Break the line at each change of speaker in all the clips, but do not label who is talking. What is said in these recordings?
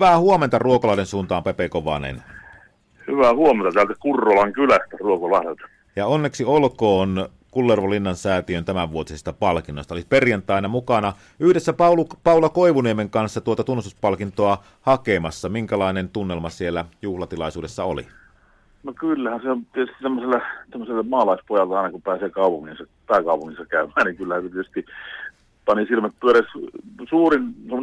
Hyvää huomenta Ruokolaiden suuntaan, Pepe Kovanen.
Hyvää huomenta täältä Kurrolan kylästä Ruokolahdelta.
Ja onneksi olkoon Kullervo Linnan säätiön tämänvuotisesta palkinnosta. Oli perjantaina mukana yhdessä Paulu, Paula Koivuniemen kanssa tuota tunnustuspalkintoa hakemassa. Minkälainen tunnelma siellä juhlatilaisuudessa oli?
No kyllähän se on tietysti semmoiselle, semmoiselle maalaispojalta aina kun pääsee kaupungissa, pääkaupungissa käymään, niin kyllähän se tietysti pani silmät pyörässä. Suurin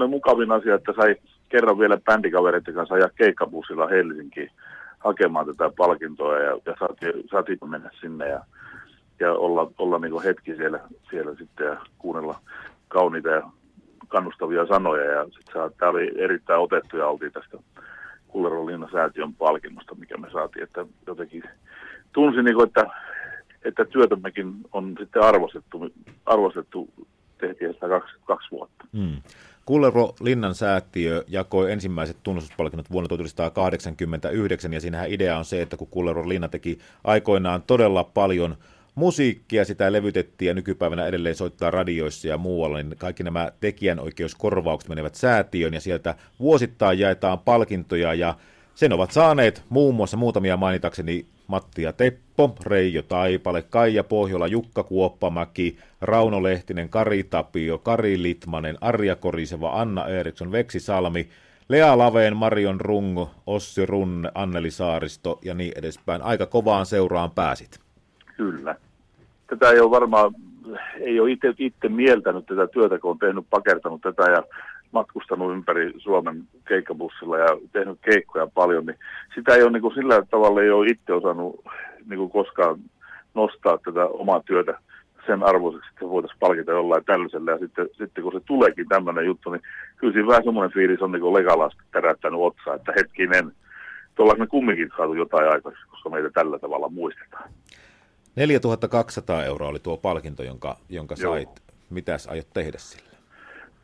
mukavin asia, että sai kerran vielä bändikavereiden kanssa ajaa keikkabussilla Helsinkiin hakemaan tätä palkintoa ja, ja saatiin, saatiin mennä sinne ja, ja olla, olla niin hetki siellä, siellä sitten ja kuunnella kauniita ja kannustavia sanoja ja sitten tämä oli erittäin otettu ja oltiin tästä Kulleron säätiön palkinnosta, mikä me saatiin, että jotenkin tunsin, niin kuin, että, että työtämmekin on sitten arvostettu, arvostettu tehtiin sitä kaksi, kaksi vuotta. Hmm.
Kullero Linnan säätiö jakoi ensimmäiset tunnustuspalkinnot vuonna 1989, ja siinähän idea on se, että kun Kullero Linna teki aikoinaan todella paljon musiikkia, sitä levytettiin ja nykypäivänä edelleen soittaa radioissa ja muualla, niin kaikki nämä tekijänoikeuskorvaukset menevät säätiön ja sieltä vuosittain jaetaan palkintoja ja sen ovat saaneet muun muassa muutamia mainitakseni ja Teppo, Reijo Taipale, Kaija Pohjola, Jukka Kuoppamäki, Rauno Lehtinen, Kari Tapio, Kari Litmanen, Arja Koriseva, Anna Eriksson, Veksi Salmi, Lea Laveen, Marion Rungo, Ossi Runne, Anneli Saaristo ja niin edespäin. Aika kovaan seuraan pääsit.
Kyllä. Tätä ei ole varmaan, ei ole itse, itse mieltänyt tätä työtä, kun on tehnyt, pakertanut tätä ja matkustanut ympäri Suomen keikkabussilla ja tehnyt keikkoja paljon, niin sitä ei ole niin kuin sillä tavalla ei ole itse osannut niin kuin koskaan nostaa tätä omaa työtä sen arvoiseksi, että voitaisiin palkita jollain tällaisella. Ja sitten, sitten kun se tuleekin tämmöinen juttu, niin kyllä siinä vähän semmoinen fiilis on niin legalaasti tärättänyt otsaa, että hetkinen, tuolla me kumminkin saatu jotain aikaisemmin, koska meitä tällä tavalla muistetaan.
4200 euroa oli tuo palkinto, jonka, jonka sait. Joo. Mitäs aiot tehdä sillä?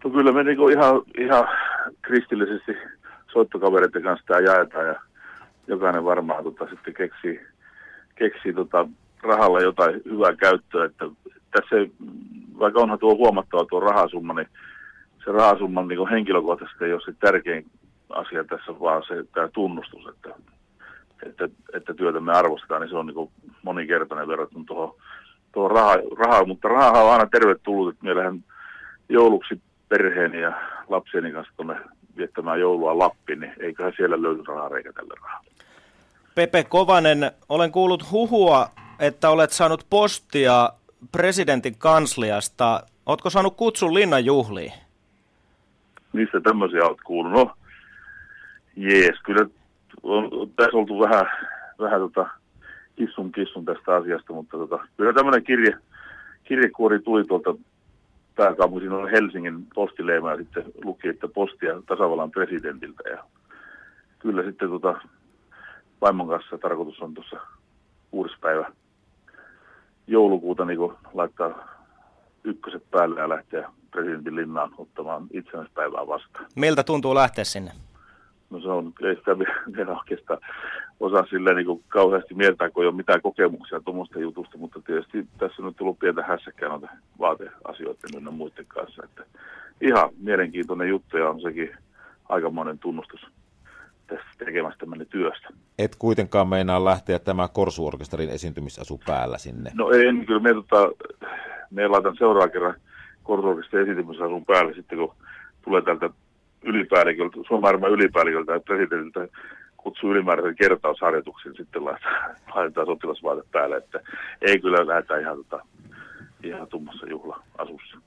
No kyllä me niinku ihan, ihan kristillisesti soittokavereiden kanssa tämä jaetaan ja jokainen varmaan tota, sitten keksii, keksii tota, rahalla jotain hyvää käyttöä. Että tässä ei, vaikka onhan tuo huomattava tuo rahasumma, niin se rahasumman niin henkilökohtaisesti ei ole se tärkein asia tässä, vaan se tämä tunnustus, että, että, että työtä me arvostetaan, niin se on niin moninkertainen verrattuna tuohon, tuohon rahaan, raha, mutta raha on aina tervetullut, että meillähän jouluksi perheeni ja lapsieni kanssa tuonne viettämään joulua Lappiin, niin eiköhän siellä löydy reikä tällä rahalla.
Pepe Kovanen, olen kuullut huhua, että olet saanut postia presidentin kansliasta. Oletko saanut kutsun linnan juhliin?
Missä tämmöisiä olet kuullut? No, jees, kyllä on, tässä oltu vähän, vähän tota, kissun kissun tästä asiasta, mutta tota, kyllä tämmöinen kirje, kirjekuori tuli tuolta pääkaupunki on Helsingin postileima ja sitten luki, että postia tasavallan presidentiltä. Ja kyllä sitten tota, vaimon kanssa tarkoitus on tuossa kuudes päivä joulukuuta niin laittaa ykköset päälle ja lähteä presidentin linnaan ottamaan itsenäispäivää vastaan.
Miltä tuntuu lähteä sinne?
No se on, ei sitä vielä oikeastaan osaa silleen niin kuin kauheasti mieltää, kun ei ole mitään kokemuksia tuommoista jutusta, mutta tietysti tässä on nyt tullut pientä hässäkkää noita vaateasioiden ynnä muiden kanssa. Että ihan mielenkiintoinen juttu ja on sekin aikamoinen tunnustus tästä tekemästämme työstä.
Et kuitenkaan meinaa lähteä tämä Korsuorkesterin esiintymisasu päällä sinne?
No en, kyllä me, tota, me laitan seuraavan kerran Korsuorkesterin esiintymisasun päälle sitten, kun tulee täältä ylipäälliköltä, Suomen ylipäälliköltä ja presidentiltä kutsu ylimääräisen kertausharjoituksen sitten laitetaan, laitetaan sotilasvaate päälle, että ei kyllä lähdetä ihan, tota, ihan tummassa juhla-asussa.